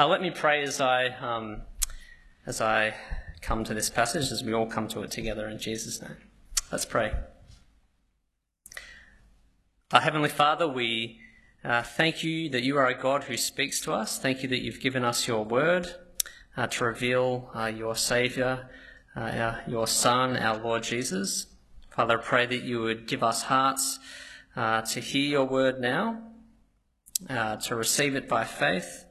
Uh, let me pray as I, um, as I come to this passage, as we all come to it together in Jesus' name. Let's pray. Our Heavenly Father, we uh, thank you that you are a God who speaks to us. Thank you that you've given us your word uh, to reveal uh, your Saviour, uh, our, your Son, our Lord Jesus. Father, I pray that you would give us hearts uh, to hear your word now, uh, to receive it by faith.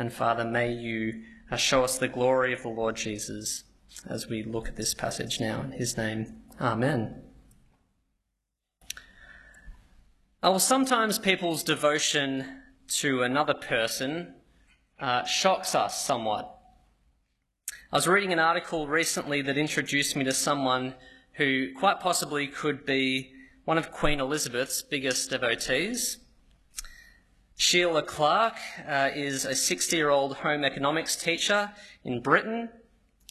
And Father, may you show us the glory of the Lord Jesus as we look at this passage now. In his name, Amen. Oh, well, sometimes people's devotion to another person uh, shocks us somewhat. I was reading an article recently that introduced me to someone who quite possibly could be one of Queen Elizabeth's biggest devotees. Sheila Clark uh, is a 60 year old home economics teacher in Britain,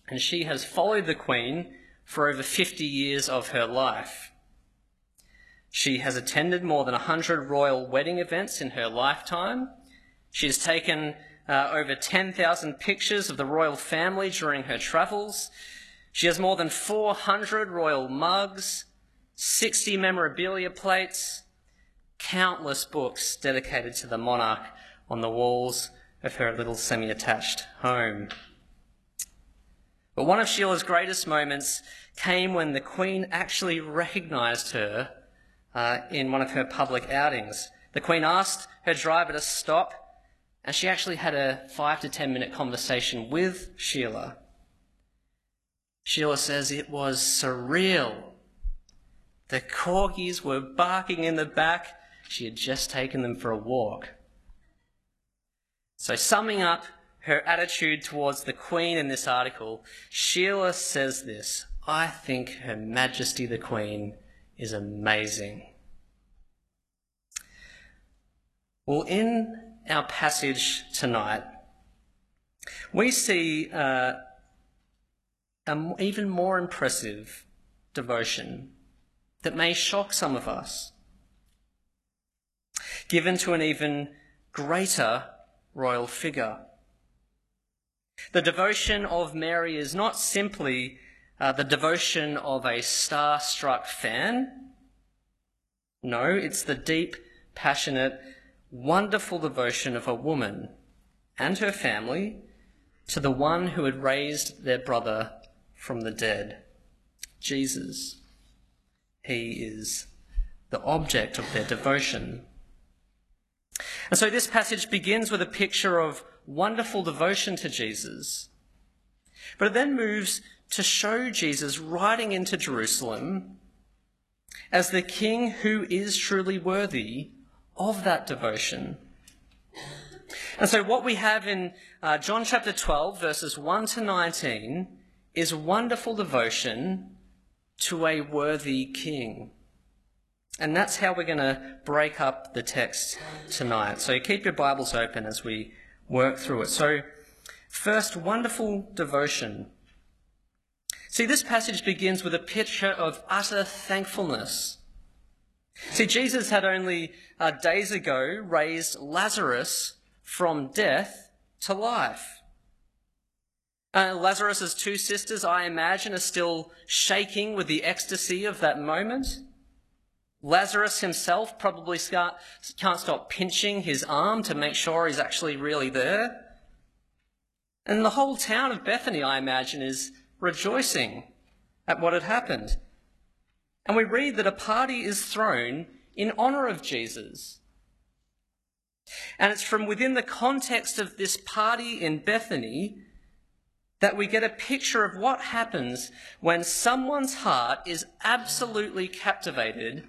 and she has followed the Queen for over 50 years of her life. She has attended more than 100 royal wedding events in her lifetime. She has taken uh, over 10,000 pictures of the royal family during her travels. She has more than 400 royal mugs, 60 memorabilia plates, countless books dedicated to the monarch on the walls of her little semi attached home. But one of Sheila's greatest moments came when the Queen actually recognised her uh, in one of her public outings. The Queen asked her driver to stop, and she actually had a five to ten minute conversation with Sheila. Sheila says it was surreal. The corgis were barking in the back. She had just taken them for a walk. So, summing up her attitude towards the Queen in this article, Sheila says this I think Her Majesty the Queen is amazing. Well, in our passage tonight, we see uh, an even more impressive devotion that may shock some of us, given to an even greater royal figure. The devotion of Mary is not simply uh, the devotion of a star struck fan. No, it's the deep, passionate, wonderful devotion of a woman and her family to the one who had raised their brother from the dead, Jesus. He is the object of their devotion. And so this passage begins with a picture of wonderful devotion to Jesus. But it then moves to show Jesus riding into Jerusalem as the king who is truly worthy of that devotion. And so, what we have in uh, John chapter 12, verses 1 to 19, is wonderful devotion to a worthy king. And that's how we're going to break up the text tonight. So, keep your Bibles open as we work through it. So, first, wonderful devotion See, this passage begins with a picture of utter thankfulness. See, Jesus had only uh, days ago raised Lazarus from death to life. Uh, Lazarus's two sisters, I imagine, are still shaking with the ecstasy of that moment. Lazarus himself probably can't, stop pinching his arm to make sure he's actually really there. And the whole town of Bethany, I imagine, is rejoicing at what had happened. And we read that a party is thrown in honor of Jesus. And it's from within the context of this party in Bethany that we get a picture of what happens when someone's heart is absolutely captivated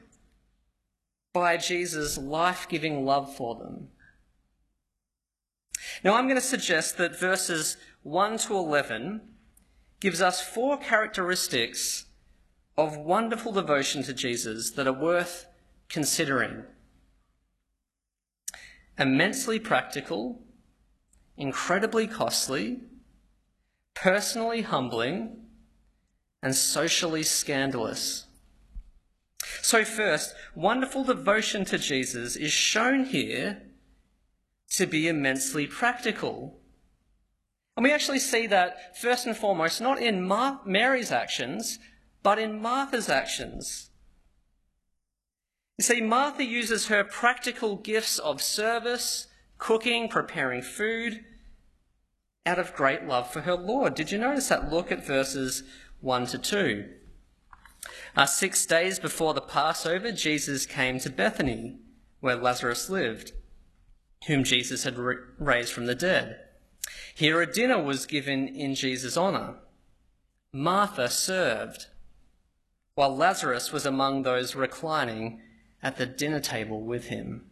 by Jesus' life giving love for them. Now, I'm going to suggest that verses 1 to 11 gives us four characteristics of wonderful devotion to Jesus that are worth considering immensely practical, incredibly costly, personally humbling, and socially scandalous. So, first, wonderful devotion to Jesus is shown here to be immensely practical. And we actually see that, first and foremost, not in Mar- Mary's actions, but in Martha's actions. You see, Martha uses her practical gifts of service, cooking, preparing food, out of great love for her Lord. Did you notice that? Look at verses 1 to 2. Uh, six days before the Passover, Jesus came to Bethany, where Lazarus lived, whom Jesus had re- raised from the dead. Here a dinner was given in Jesus' honour. Martha served, while Lazarus was among those reclining at the dinner table with him.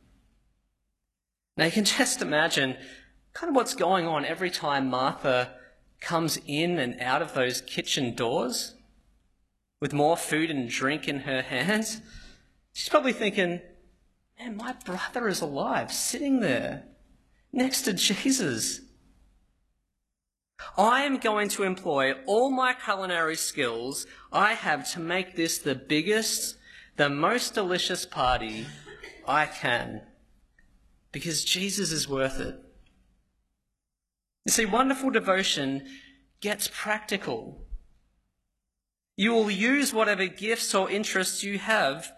Now you can just imagine kind of what's going on every time Martha comes in and out of those kitchen doors with more food and drink in her hands. She's probably thinking, man, my brother is alive, sitting there next to Jesus. I am going to employ all my culinary skills I have to make this the biggest, the most delicious party I can. Because Jesus is worth it. You see, wonderful devotion gets practical. You will use whatever gifts or interests you have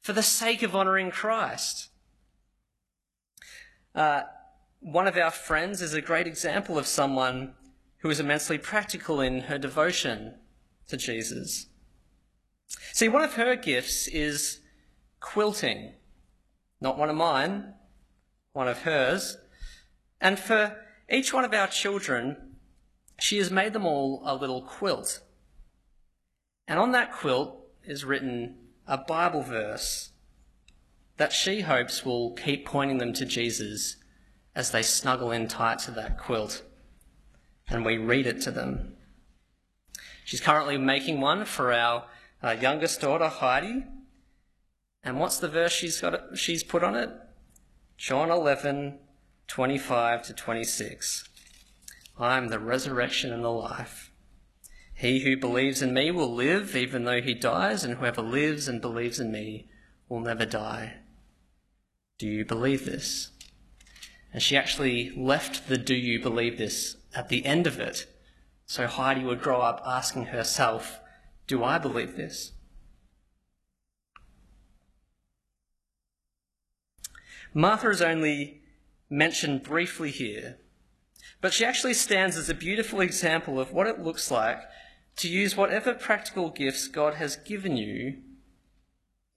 for the sake of honouring Christ. Uh, one of our friends is a great example of someone who is immensely practical in her devotion to Jesus. See, one of her gifts is quilting. Not one of mine, one of hers. And for each one of our children, she has made them all a little quilt. And on that quilt is written a Bible verse that she hopes will keep pointing them to Jesus as they snuggle in tight to that quilt and we read it to them. She's currently making one for our uh, youngest daughter, Heidi. And what's the verse she's got? She's put on it? John 11, 25 to 26. I am the resurrection and the life. He who believes in me will live even though he dies, and whoever lives and believes in me will never die. Do you believe this? And she actually left the do you believe this at the end of it. So Heidi would grow up asking herself, Do I believe this? Martha is only mentioned briefly here, but she actually stands as a beautiful example of what it looks like to use whatever practical gifts God has given you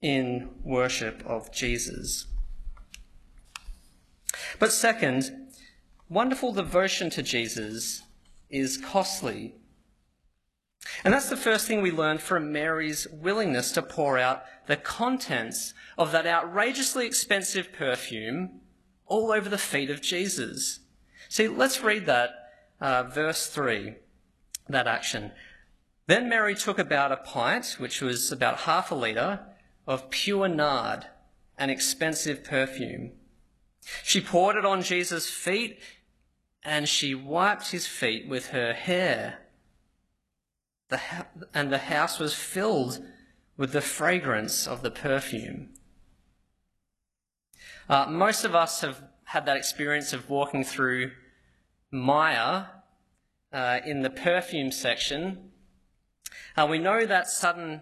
in worship of Jesus. But second, wonderful devotion to Jesus is costly. And that's the first thing we learn from Mary's willingness to pour out the contents of that outrageously expensive perfume all over the feet of Jesus. See, let's read that, uh, verse 3, that action. Then Mary took about a pint, which was about half a litre, of pure nard, an expensive perfume. She poured it on Jesus' feet and she wiped his feet with her hair. The and the house was filled with the fragrance of the perfume. Uh, most of us have had that experience of walking through Myer uh, in the perfume section. Uh, we know that sudden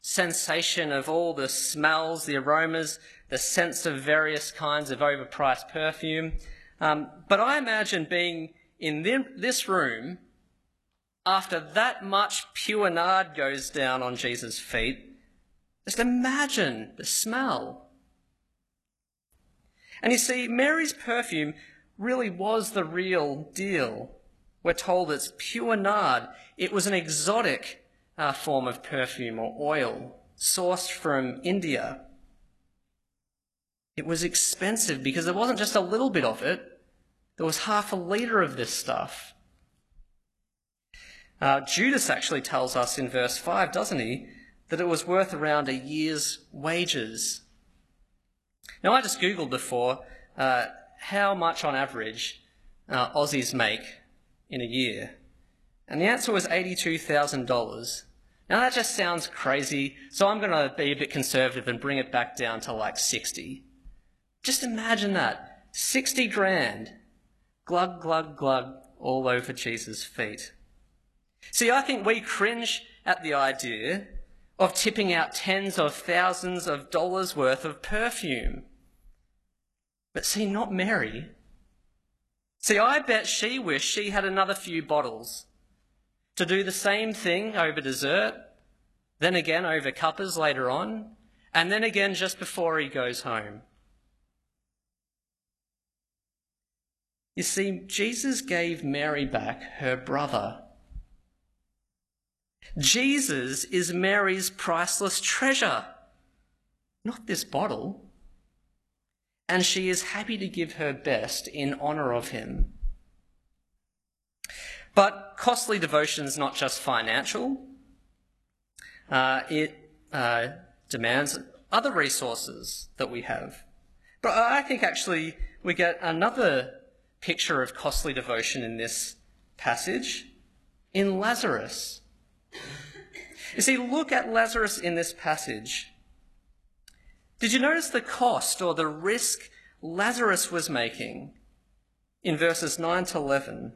sensation of all the smells, the aromas, the sense of various kinds of overpriced perfume. Um, but I imagine being in this room after that much pure nard goes down on Jesus' feet. Just imagine the smell. And you see, Mary's perfume really was the real deal. We're told it's pure nard. It was an exotic uh, form of perfume or oil sourced from India. It was expensive because there wasn't just a little bit of it, there was half a litre of this stuff. Uh, Judas actually tells us in verse 5, doesn't he, that it was worth around a year's wages. Now, I just Googled before uh, how much on average uh, Aussies make in a year. And the answer was $82,000. Now, that just sounds crazy, so I'm going to be a bit conservative and bring it back down to like 60. Just imagine that 60 grand, glug, glug, glug, all over Jesus' feet. See, I think we cringe at the idea of tipping out tens of thousands of dollars worth of perfume. But see, not Mary. See, I bet she wished she had another few bottles to do the same thing over dessert, then again over cuppers later on, and then again just before he goes home. You see, Jesus gave Mary back her brother Jesus is Mary's priceless treasure, not this bottle. And she is happy to give her best in honour of him. But costly devotion is not just financial, uh, it uh, demands other resources that we have. But I think actually we get another picture of costly devotion in this passage in Lazarus. You see, look at Lazarus in this passage. Did you notice the cost or the risk Lazarus was making in verses 9 to 11?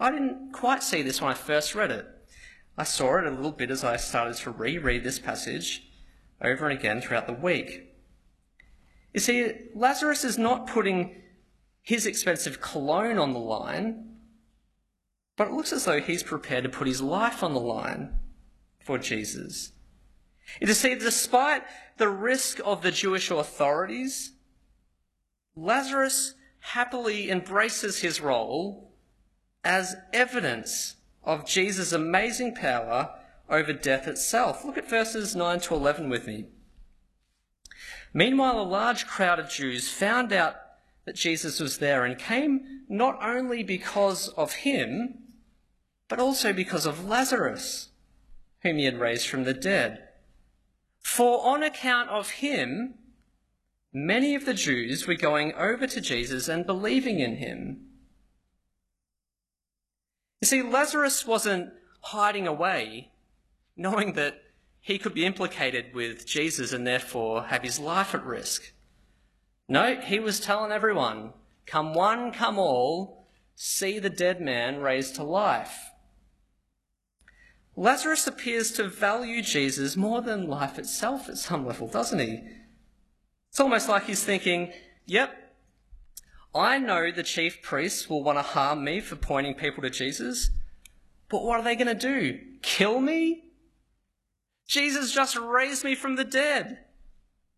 I didn't quite see this when I first read it. I saw it a little bit as I started to reread this passage over and again throughout the week. You see, Lazarus is not putting his expensive cologne on the line, but it looks as though he's prepared to put his life on the line for Jesus. You see, despite the risk of the Jewish authorities, Lazarus happily embraces his role as evidence of Jesus' amazing power over death itself. Look at verses 9 to 11 with me. Meanwhile, a large crowd of Jews found out that Jesus was there and came not only because of him, but also because of Lazarus, whom he had raised from the dead. For on account of him, many of the Jews were going over to Jesus and believing in him. You see, Lazarus wasn't hiding away, knowing that he could be implicated with Jesus and therefore have his life at risk. No, he was telling everyone, come one, come all, see the dead man raised to life. Lazarus appears to value Jesus more than life itself at some level, doesn't he? It's almost like he's thinking, yep, I know the chief priests will want to harm me for pointing people to Jesus, but what are they going to do? Kill me? Jesus just raised me from the dead.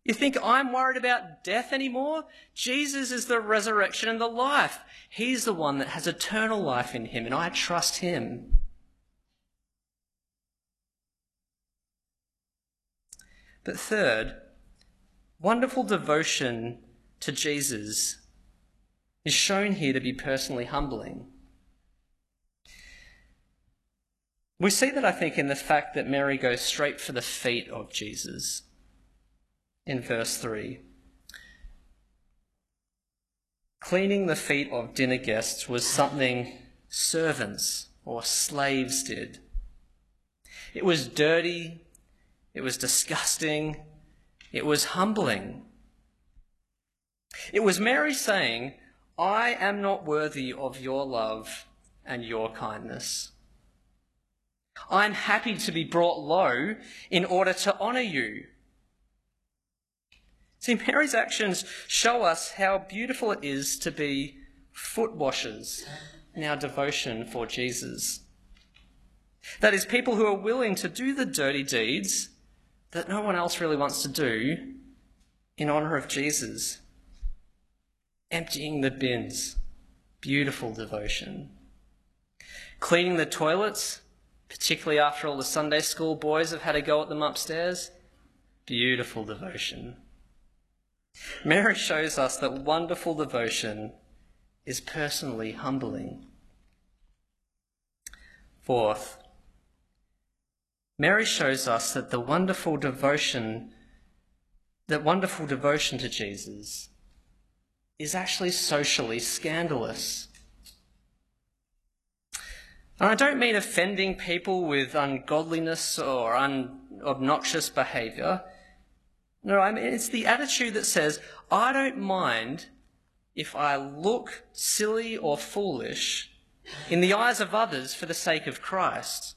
You think I'm worried about death anymore? Jesus is the resurrection and the life. He's the one that has eternal life in him, and I trust him. But third, wonderful devotion to Jesus is shown here to be personally humbling. We see that, I think, in the fact that Mary goes straight for the feet of Jesus in verse 3. Cleaning the feet of dinner guests was something servants or slaves did. It was dirty, it was disgusting. It was humbling. It was Mary saying, I am not worthy of your love and your kindness. I'm happy to be brought low in order to honour you. See, Mary's actions show us how beautiful it is to be foot washers in our devotion for Jesus. That is, people who are willing to do the dirty deeds that no one else really wants to do in honour of Jesus. Emptying the bins, beautiful devotion. Cleaning the toilets, particularly after all the Sunday school boys have had a go at them upstairs, beautiful devotion. Mary shows us that wonderful devotion is personally humbling. Fourth, Mary shows us that the wonderful devotion, that wonderful devotion to Jesus is actually socially scandalous. And I don't mean offending people with ungodliness or un- obnoxious behaviour. No, I mean it's the attitude that says, I don't mind if I look silly or foolish in the eyes of others for the sake of Christ.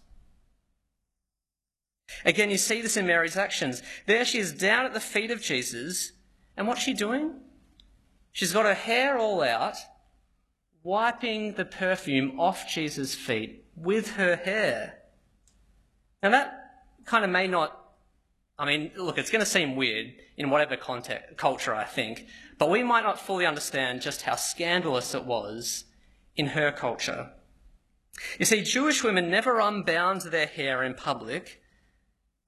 Again, you see this in Mary's actions. There she is down at the feet of Jesus, and what's she doing? She's got her hair all out, wiping the perfume off Jesus' feet with her hair. Now, that kind of may not, I mean, look, it's going to seem weird in whatever context, culture, I think, but we might not fully understand just how scandalous it was in her culture. You see, Jewish women never unbound their hair in public,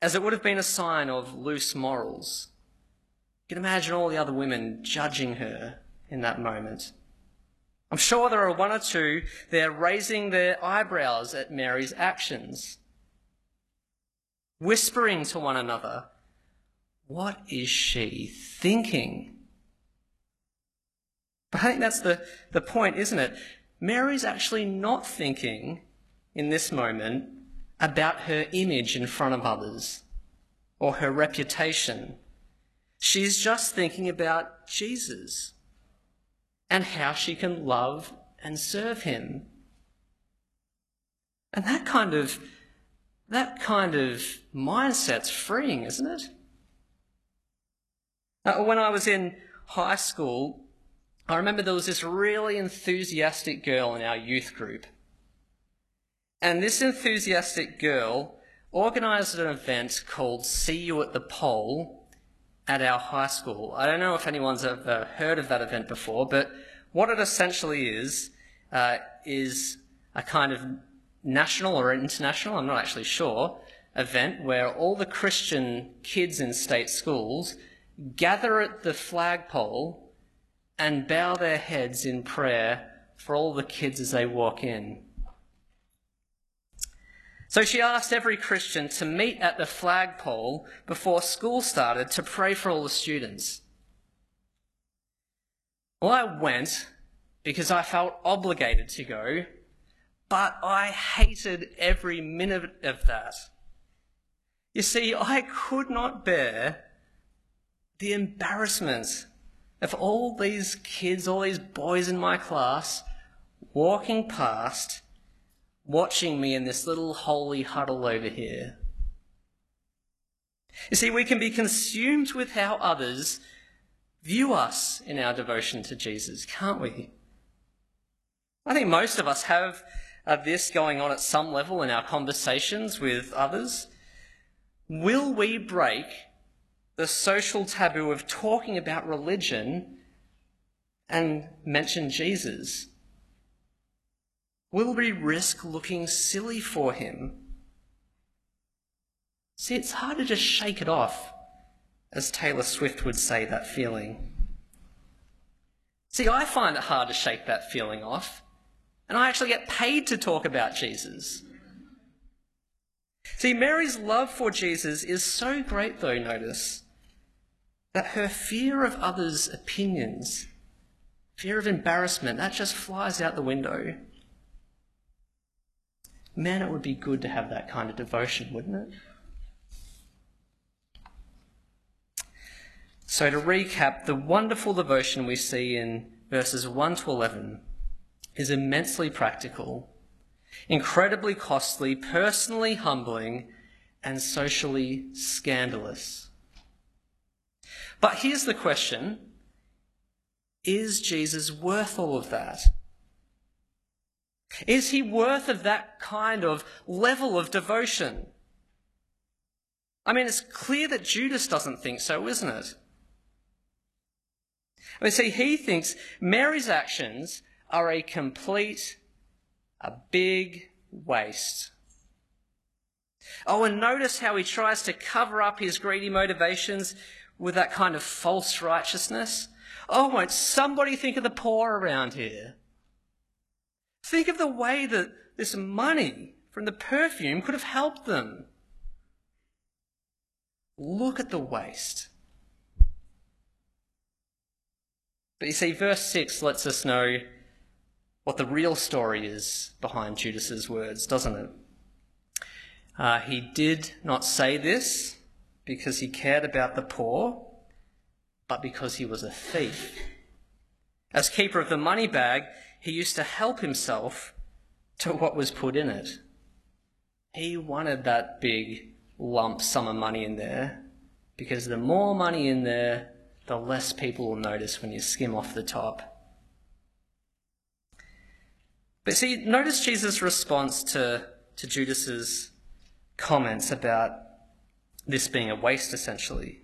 as it would have been a sign of loose morals. You can imagine all the other women judging her in that moment. I'm sure there are one or two there raising their eyebrows at Mary's actions, whispering to one another, What is she thinking? But I think that's the, the point, isn't it? Mary's actually not thinking in this moment about her image in front of others or her reputation. She's just thinking about Jesus and how she can love and serve him. And that kind of that kind of mindset's freeing, isn't it? Uh, when I was in high school, I remember there was this really enthusiastic girl in our youth group. And this enthusiastic girl organised an event called See You at the Pole at our high school. I don't know if anyone's ever heard of that event before, but what it essentially is, uh, is a kind of national or international, I'm not actually sure, event where all the Christian kids in state schools gather at the flagpole and bow their heads in prayer for all the kids as they walk in. So she asked every Christian to meet at the flagpole before school started to pray for all the students. Well, I went because I felt obligated to go, but I hated every minute of that. You see, I could not bear the embarrassment of all these kids, all these boys in my class, walking past, watching me in this little holy huddle over here. You see, we can be consumed with how others view us in our devotion to Jesus, can't we? I think most of us have uh, this going on at some level in our conversations with others. Will we break the social taboo of talking about religion and mention Jesus? Will we risk looking silly for him? See, it's hard to shake it off, as Taylor Swift would say, that feeling. See, I find it hard to shake that feeling off, and I actually get paid to talk about Jesus. See, Mary's love for Jesus is so great, though, notice, that her fear of others' opinions, fear of embarrassment, that just flies out the window. Man, it would be good to have that kind of devotion, wouldn't it? So, to recap, the wonderful devotion we see in verses 1 to 11 is immensely practical, incredibly costly, personally humbling, and socially scandalous. But here's the question Is Jesus worth all of that? Is he worth of that kind of level of devotion? I mean, it's clear that Judas doesn't think so, isn't it? I mean, see, he thinks Mary's actions are a complete, a big waste. Oh, and notice how he tries to cover up his greedy motivations with that kind of false righteousness? Oh, won't somebody think of the poor around here? Think of the way that this money from the perfume could have helped them. Look at the waste. But you see, verse 6 lets us know what the real story is behind Judas's words, doesn't it? Uh, he did not say this because he cared about the poor, but because he was a thief. As keeper of the money bag, he used to help himself to what was put in it. He wanted that big lump sum of money in there because the more money in there, the less people will notice when you skim off the top. But see, notice Jesus' response to, to Judas's comments about this being a waste, essentially.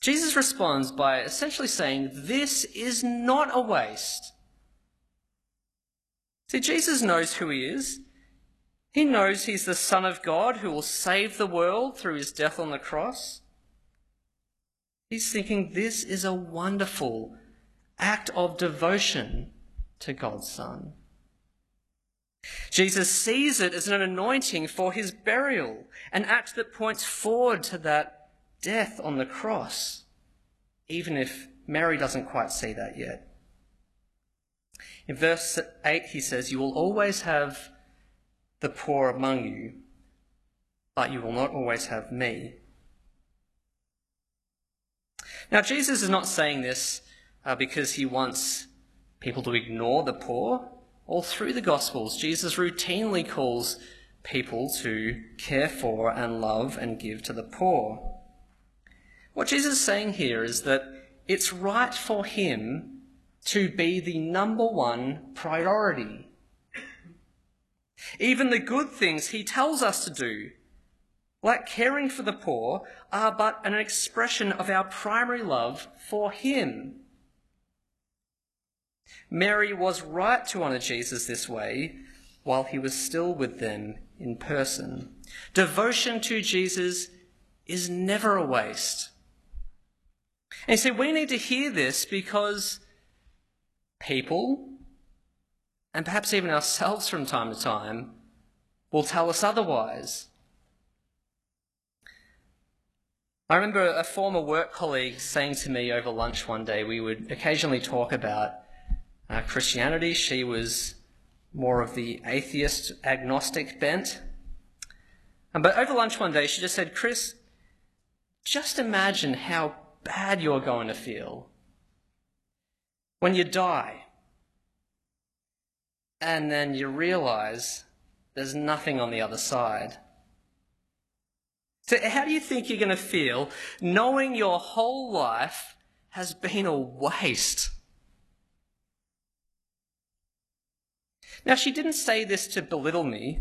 Jesus responds by essentially saying, This is not a waste. See, Jesus knows who he is. He knows he's the Son of God who will save the world through his death on the cross. He's thinking this is a wonderful act of devotion to God's Son. Jesus sees it as an anointing for his burial, an act that points forward to that death on the cross, even if Mary doesn't quite see that yet. In verse 8, he says, You will always have the poor among you, but you will not always have me. Now, Jesus is not saying this uh, because he wants people to ignore the poor. All through the Gospels, Jesus routinely calls people to care for and love and give to the poor. What Jesus is saying here is that it's right for him to be the number one priority. Even the good things he tells us to do, like caring for the poor, are but an expression of our primary love for him. Mary was right to honour Jesus this way while he was still with them in person. Devotion to Jesus is never a waste. And so we need to hear this because people, and perhaps even ourselves from time to time, will tell us otherwise. I remember a former work colleague saying to me over lunch one day, we would occasionally talk about uh, Christianity. She was more of the atheist, agnostic bent. But over lunch one day, she just said, Chris, just imagine how bad you're going to feel when you die and then you realize there's nothing on the other side. So, how do you think you're going to feel knowing your whole life has been a waste? Now, she didn't say this to belittle me.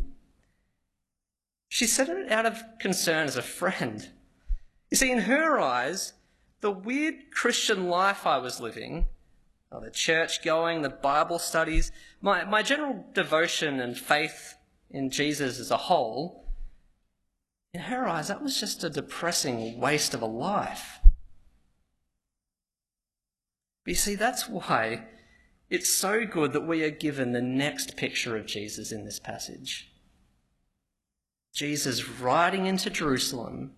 She said it out of concern as a friend. You see, in her eyes, the weird Christian life I was living, the church going, the Bible studies, my, my general devotion and faith in Jesus as a whole, in her eyes, that was just a depressing waste of a life. But you see, that's why it's so good that we are given the next picture of Jesus in this passage. Jesus riding into Jerusalem.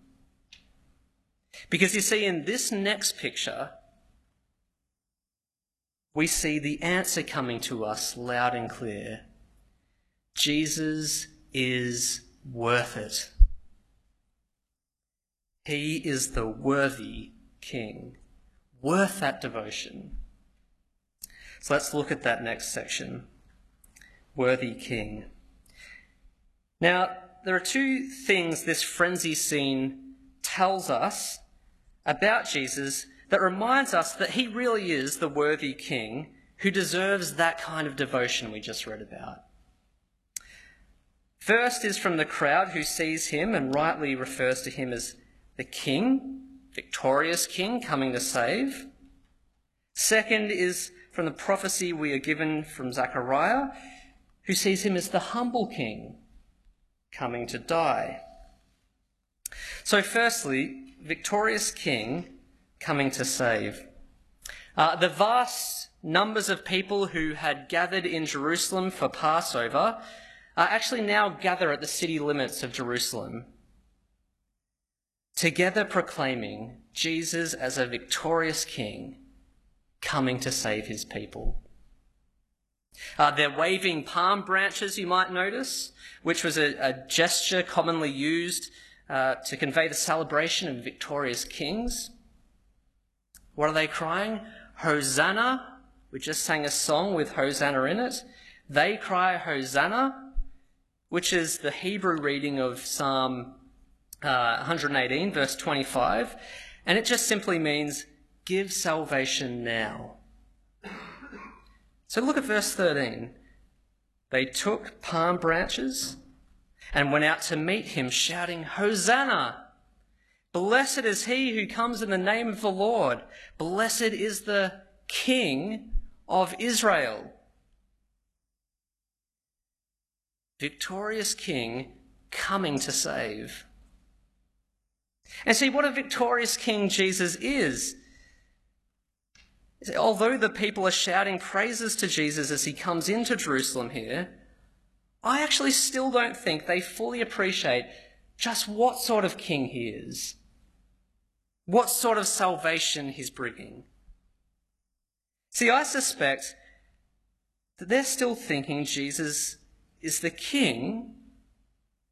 Because you see, in this next picture, we see the answer coming to us loud and clear. Jesus is worth it. He is the worthy king, worth that devotion. So let's look at that next section. Worthy King. Now, there are two things this frenzy scene tells us about Jesus that reminds us that he really is the worthy king who deserves that kind of devotion we just read about. First is from the crowd who sees him and rightly refers to him as the king, victorious king coming to save. Second is from the prophecy we are given from Zechariah, who sees him as the humble king coming to die. So, firstly, victorious king coming to save. Uh, the vast numbers of people who had gathered in Jerusalem for Passover are actually now gather at the city limits of Jerusalem, together proclaiming Jesus as a victorious king coming to save his people. Uh, they're waving palm branches, you might notice, which was a, a gesture commonly used uh, to convey the celebration of victorious kings. What are they crying? Hosanna. We just sang a song with Hosanna in it. They cry, Hosanna, which is the Hebrew reading of Psalm uh, 118, verse 25, and it just simply means, Give salvation now. So look at verse 13. They took palm branches and went out to meet him, shouting, Hosanna! Blessed is he who comes in the name of the Lord. Blessed is the King of Israel. Victorious King coming to save. And see, what a victorious King Jesus is. Although the people are shouting praises to Jesus as he comes into Jerusalem here, I actually still don't think they fully appreciate just what sort of king he is, what sort of salvation he's bringing. See, I suspect that they're still thinking Jesus is the king,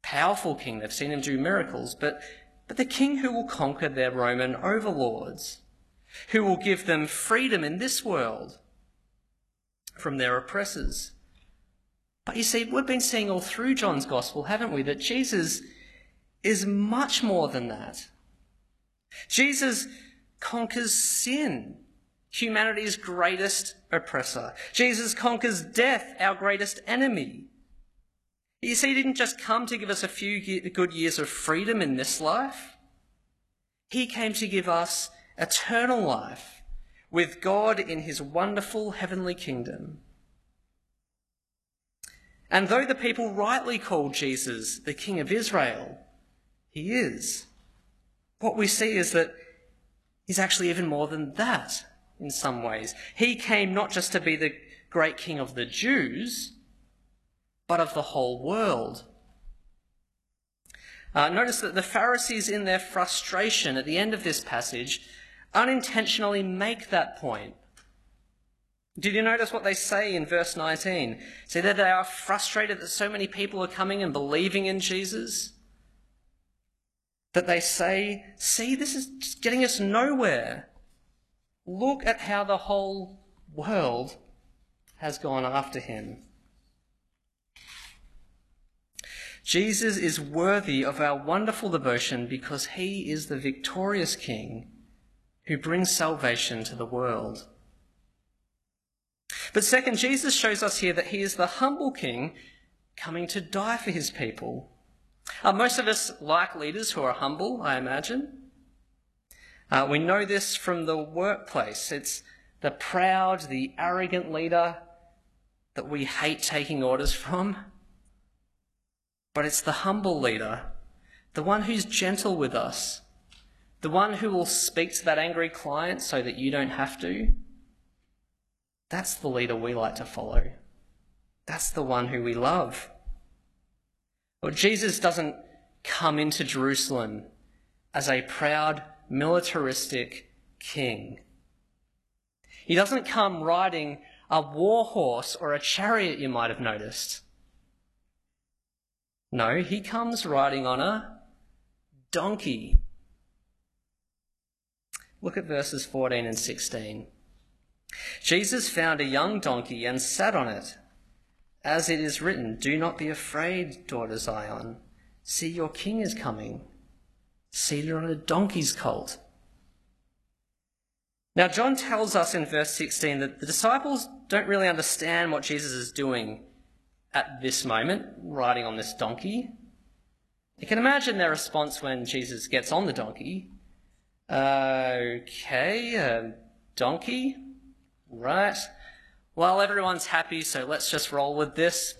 powerful king, they've seen him do miracles, but, but the king who will conquer their Roman overlords, who will give them freedom in this world from their oppressors. But you see, we've been seeing all through John's gospel, haven't we, that Jesus is much more than that. Jesus conquers sin, humanity's greatest oppressor. Jesus conquers death, our greatest enemy. You see, he didn't just come to give us a few good years of freedom in this life. He came to give us eternal life with God in his wonderful heavenly kingdom. And though the people rightly call Jesus the King of Israel, he is. What we see is that he's actually even more than that in some ways. He came not just to be the great King of the Jews, but of the whole world. Uh, notice that the Pharisees, in their frustration at the end of this passage, unintentionally make that point. Did you notice what they say in verse 19? Say that they are frustrated that so many people are coming and believing in Jesus. That they say, see, this is getting us nowhere. Look at how the whole world has gone after him. Jesus is worthy of our wonderful devotion because he is the victorious King who brings salvation to the world. But second, Jesus shows us here that he is the humble king coming to die for his people. Uh, most of us like leaders who are humble, I imagine. Uh, we know this from the workplace. It's the proud, the arrogant leader that we hate taking orders from. But it's the humble leader, the one who's gentle with us, the one who will speak to that angry client so that you don't have to that's the leader we like to follow. That's the one who we love. But Jesus doesn't come into Jerusalem as a proud, militaristic king. He doesn't come riding a war horse or a chariot, you might have noticed. No, he comes riding on a donkey. Look at verses 14 and 16. Jesus found a young donkey and sat on it. As it is written, Do not be afraid, daughter Zion. See, your king is coming, seated on a donkey's colt. Now, John tells us in verse 16 that the disciples don't really understand what Jesus is doing at this moment, riding on this donkey. You can imagine their response when Jesus gets on the donkey. Uh, okay, a donkey? Right. Well, everyone's happy, so let's just roll with this.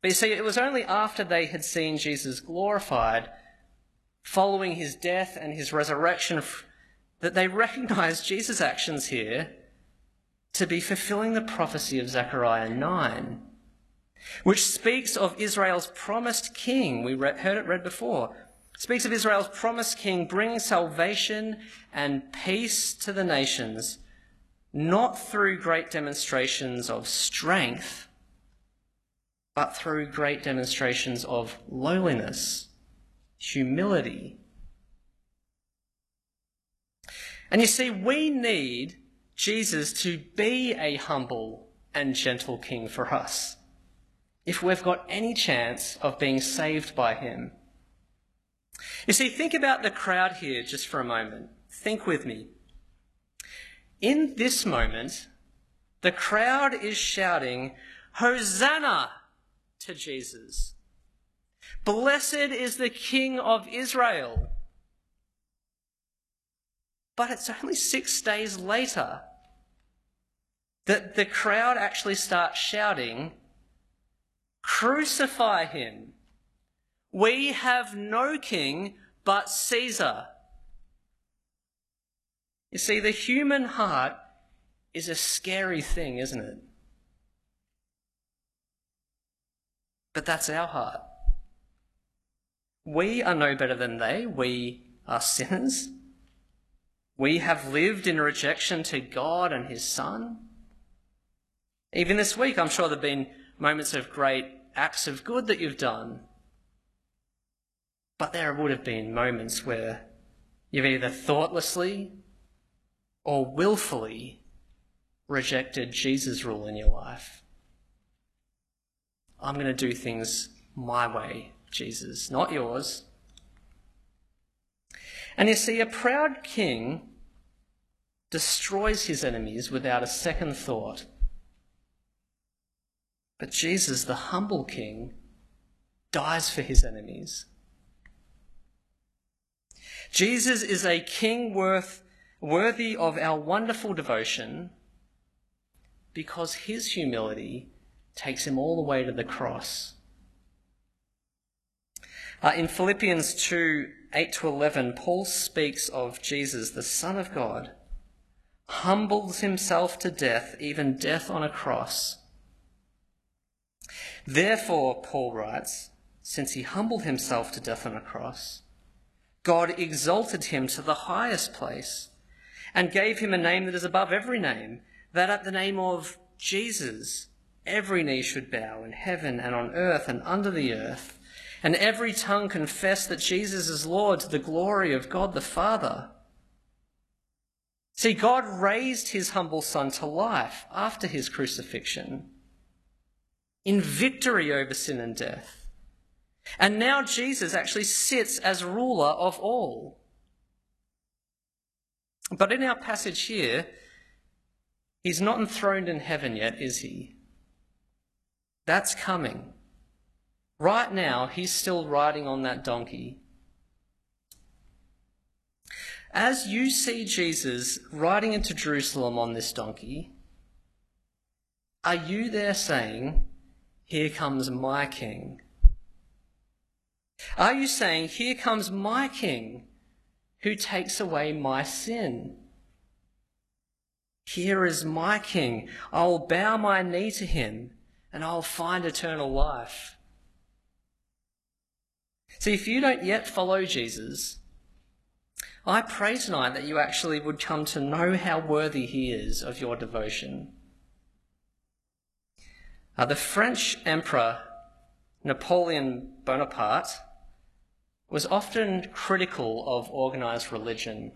But you see, it was only after they had seen Jesus glorified, following his death and his resurrection, that they recognized Jesus' actions here to be fulfilling the prophecy of Zechariah 9, which speaks of Israel's promised king. We heard it read before. Speaks of Israel's promised king bringing salvation and peace to the nations not through great demonstrations of strength, but through great demonstrations of lowliness, humility. And you see, we need Jesus to be a humble and gentle king for us. If we've got any chance of being saved by him. You see, think about the crowd here just for a moment. Think with me. In this moment, the crowd is shouting, Hosanna to Jesus. Blessed is the King of Israel. But it's only six days later that the crowd actually starts shouting, Crucify him! We have no king but Caesar. You see, the human heart is a scary thing, isn't it? But that's our heart. We are no better than they. We are sinners. We have lived in rejection to God and His Son. Even this week, I'm sure there have been moments of great acts of good that you've done. But there would have been moments where you've either thoughtlessly or willfully rejected Jesus' rule in your life. I'm going to do things my way, Jesus, not yours. And you see, a proud king destroys his enemies without a second thought. But Jesus, the humble king, dies for his enemies. Jesus is a king worth, worthy of our wonderful devotion because his humility takes him all the way to the cross. Uh, in Philippians 2 8 to 11, Paul speaks of Jesus, the Son of God, humbles himself to death, even death on a cross. Therefore, Paul writes, since he humbled himself to death on a cross, God exalted him to the highest place and gave him a name that is above every name, that at the name of Jesus every knee should bow in heaven and on earth and under the earth, and every tongue confess that Jesus is Lord to the glory of God the Father. See, God raised his humble son to life after his crucifixion in victory over sin and death. And now Jesus actually sits as ruler of all. But in our passage here, he's not enthroned in heaven yet, is he? That's coming. Right now, he's still riding on that donkey. As you see Jesus riding into Jerusalem on this donkey, are you there saying, Here comes my king? Are you saying, Here comes my king who takes away my sin? Here is my king. I will bow my knee to him and I'll find eternal life. See, if you don't yet follow Jesus, I pray tonight that you actually would come to know how worthy he is of your devotion. Uh, the French Emperor Napoleon Bonaparte was often critical of organized religion.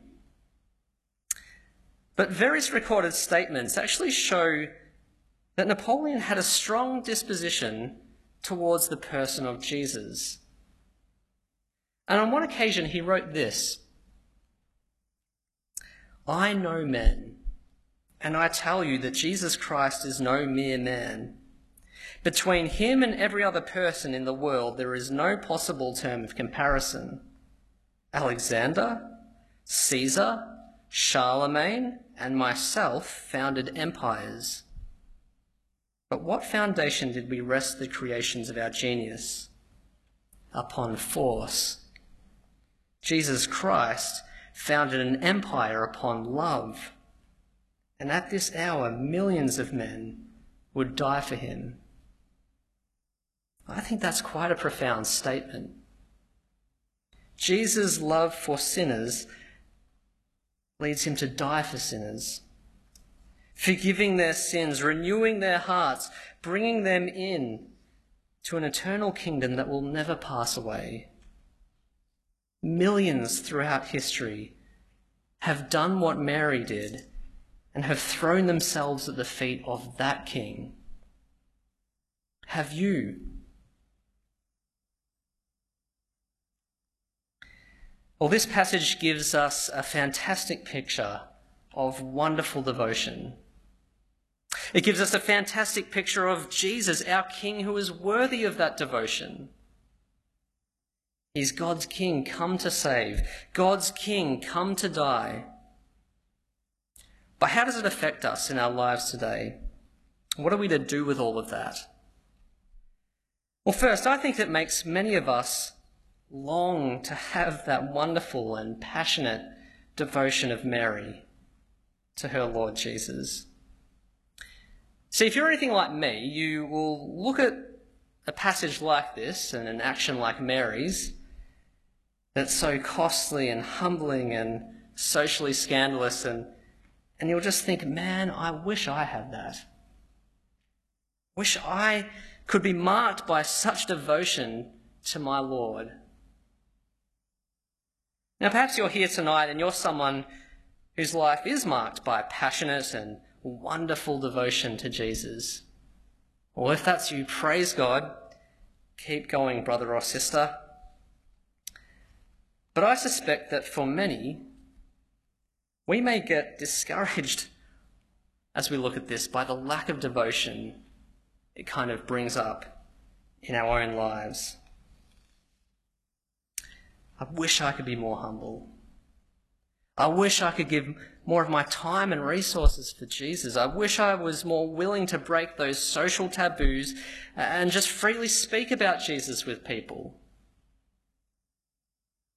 But various recorded statements actually show that Napoleon had a strong disposition towards the person of Jesus. And on one occasion, he wrote this I know men, and I tell you that Jesus Christ is no mere man. Between him and every other person in the world, there is no possible term of comparison. Alexander, Caesar, Charlemagne, and myself founded empires. But what foundation did we rest the creations of our genius? Upon force. Jesus Christ founded an empire upon love. And at this hour, millions of men would die for him. I think that's quite a profound statement. Jesus' love for sinners leads him to die for sinners forgiving their sins, renewing their hearts, bringing them in to an eternal kingdom that will never pass away. Millions throughout history have done what Mary did and have thrown themselves at the feet of that king. Have you? Well, this passage gives us a fantastic picture of wonderful devotion. It gives us a fantastic picture of Jesus, our King, who is worthy of that devotion. He's God's King, come to save. God's King, come to die. But how does it affect us in our lives today? What are we to do with all of that? Well, first, I think it makes many of us long to have that wonderful and passionate devotion of Mary to her Lord Jesus. See, if you're anything like me, you will look at a passage like this and an action like Mary's that's so costly and humbling and socially scandalous and and you'll just think, man, I wish I had that. Wish I could be marked by such devotion to my Lord. Now, perhaps you're here tonight and you're someone whose life is marked by passionate and wonderful devotion to Jesus. Well, if that's you, praise God. Keep going, brother or sister. But I suspect that for many, we may get discouraged as we look at this by the lack of devotion it kind of brings up in our own lives. I wish I could be more humble. I wish I could give more of my time and resources for Jesus. I wish I was more willing to break those social taboos and just freely speak about Jesus with people.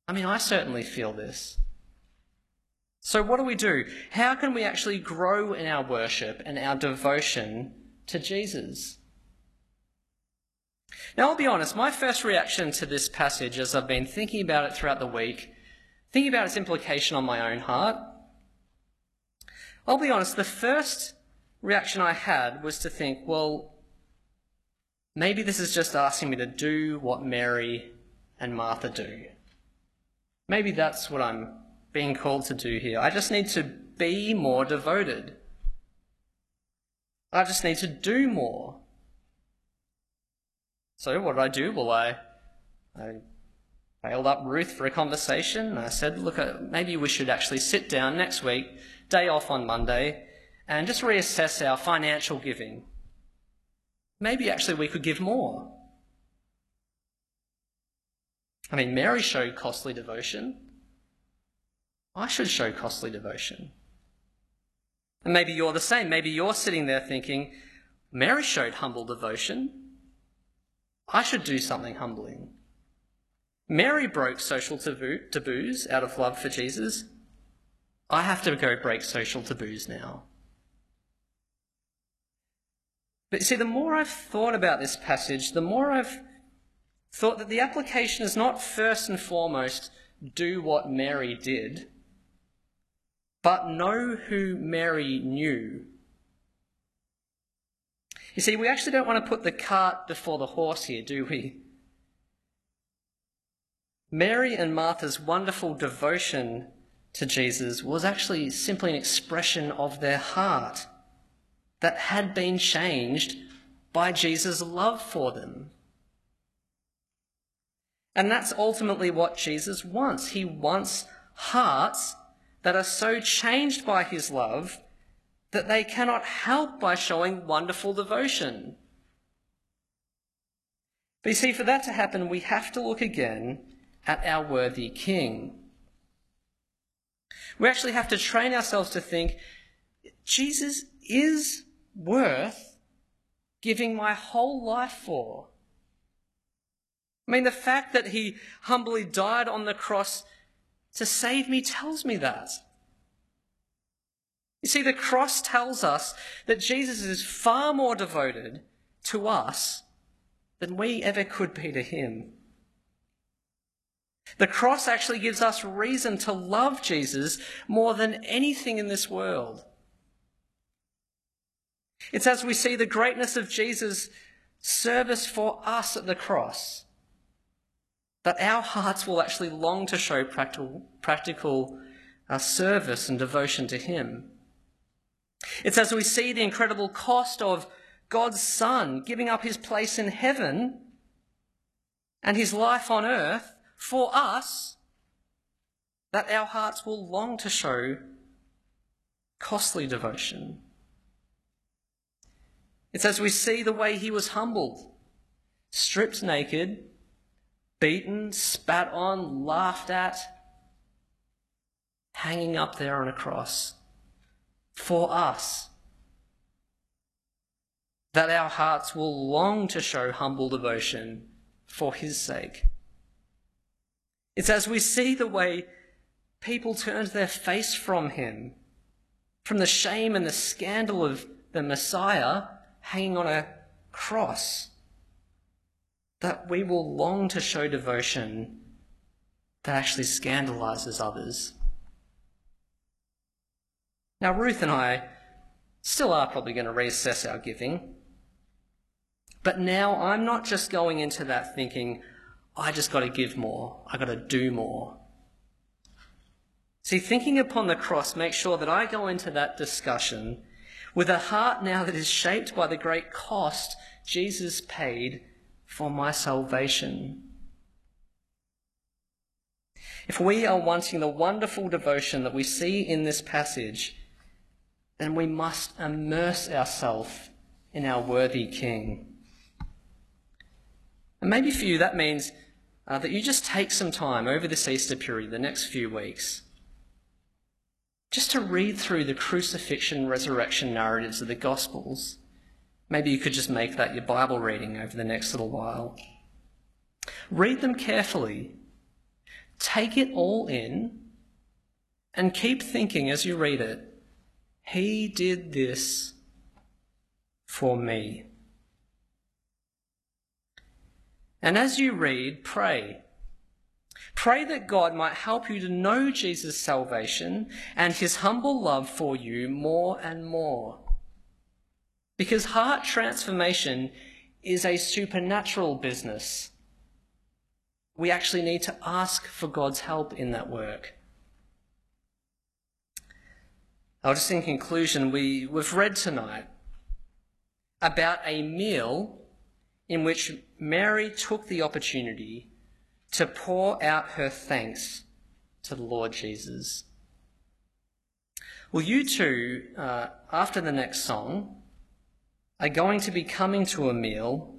I mean, I certainly feel this. So, what do we do? How can we actually grow in our worship and our devotion to Jesus? Now, I'll be honest, my first reaction to this passage as I've been thinking about it throughout the week, thinking about its implication on my own heart, I'll be honest, the first reaction I had was to think, well, maybe this is just asking me to do what Mary and Martha do. Maybe that's what I'm being called to do here. I just need to be more devoted. I just need to do more. So what did I do? Well, I, I bailed up Ruth for a conversation. I said, look, uh, maybe we should actually sit down next week, day off on Monday, and just reassess our financial giving. Maybe actually we could give more. I mean, Mary showed costly devotion. I should show costly devotion. And maybe you're the same. Maybe you're sitting there thinking, Mary showed humble devotion. I should do something humbling. Mary broke social taboo, taboos out of love for Jesus. I have to go break social taboos now. But see, the more I've thought about this passage, the more I've thought that the application is not first and foremost do what Mary did, but know who Mary knew. You see, we actually don't want to put the cart before the horse here, do we? Mary and Martha's wonderful devotion to Jesus was actually simply an expression of their heart that had been changed by Jesus' love for them. And that's ultimately what Jesus wants. He wants hearts that are so changed by his love that they cannot help by showing wonderful devotion. But you see, for that to happen, we have to look again at our worthy King. We actually have to train ourselves to think Jesus is worth giving my whole life for. I mean, the fact that he humbly died on the cross to save me tells me that. You see, the cross tells us that Jesus is far more devoted to us than we ever could be to him. The cross actually gives us reason to love Jesus more than anything in this world. It's as we see the greatness of Jesus' service for us at the cross that our hearts will actually long to show practical, practical uh, service and devotion to Him. It's as we see the incredible cost of God's Son giving up his place in heaven and his life on earth for us that our hearts will long to show costly devotion. It's as we see the way he was humbled, stripped naked, beaten, spat on, laughed at, hanging up there on a cross for us. That our hearts will long to show humble devotion for his sake. It's as we see the way people turned their face from him, from the shame and the scandal of the Messiah hanging on a cross, that we will long to show devotion that actually scandalizes others. Now, Ruth and I still are probably going to reassess our giving. But now I'm not just going into that thinking, I just got to give more, I got to do more. See, thinking upon the cross makes sure that I go into that discussion with a heart now that is shaped by the great cost Jesus paid for my salvation. If we are wanting the wonderful devotion that we see in this passage, then we must immerse ourselves in our worthy King. And maybe for you that means uh, that you just take some time over this Easter period, the next few weeks, just to read through the crucifixion resurrection narratives of the Gospels. Maybe you could just make that your Bible reading over the next little while. Read them carefully, take it all in, and keep thinking as you read it, He did this for me. And as you read, pray. Pray that God might help you to know Jesus' salvation and his humble love for you more and more. Because heart transformation is a supernatural business. We actually need to ask for God's help in that work. I'll just in conclusion, we, we've read tonight about a meal in which Mary took the opportunity to pour out her thanks to the Lord Jesus. Well, you too, uh, after the next song, are going to be coming to a meal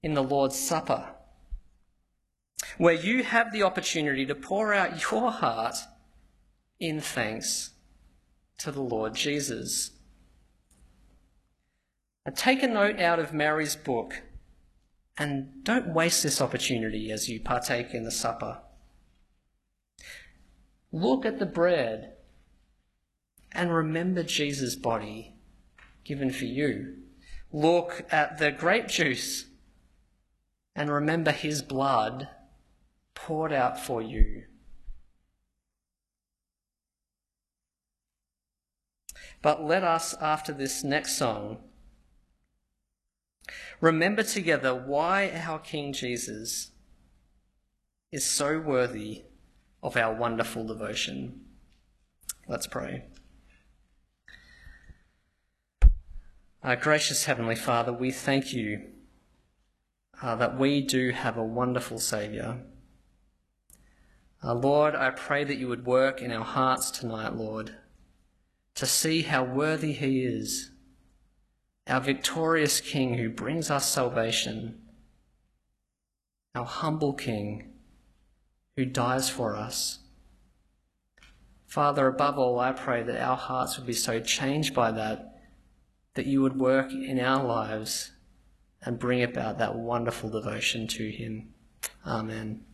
in the Lord's Supper, where you have the opportunity to pour out your heart in thanks to the Lord Jesus. Now, take a note out of Mary's book and don't waste this opportunity as you partake in the supper. Look at the bread and remember Jesus' body given for you. Look at the grape juice and remember his blood poured out for you. But let us, after this next song, remember together why our King Jesus is so worthy of our wonderful devotion. Let's pray. Our gracious Heavenly Father, we thank you uh, that we do have a wonderful Saviour. Uh, Lord, I pray that you would work in our hearts tonight, Lord, to see how worthy He is our victorious King who brings us salvation, our humble King who dies for us. Father, above all, I pray that our hearts would be so changed by that, that you would work in our lives and bring about that wonderful devotion to Him. Amen.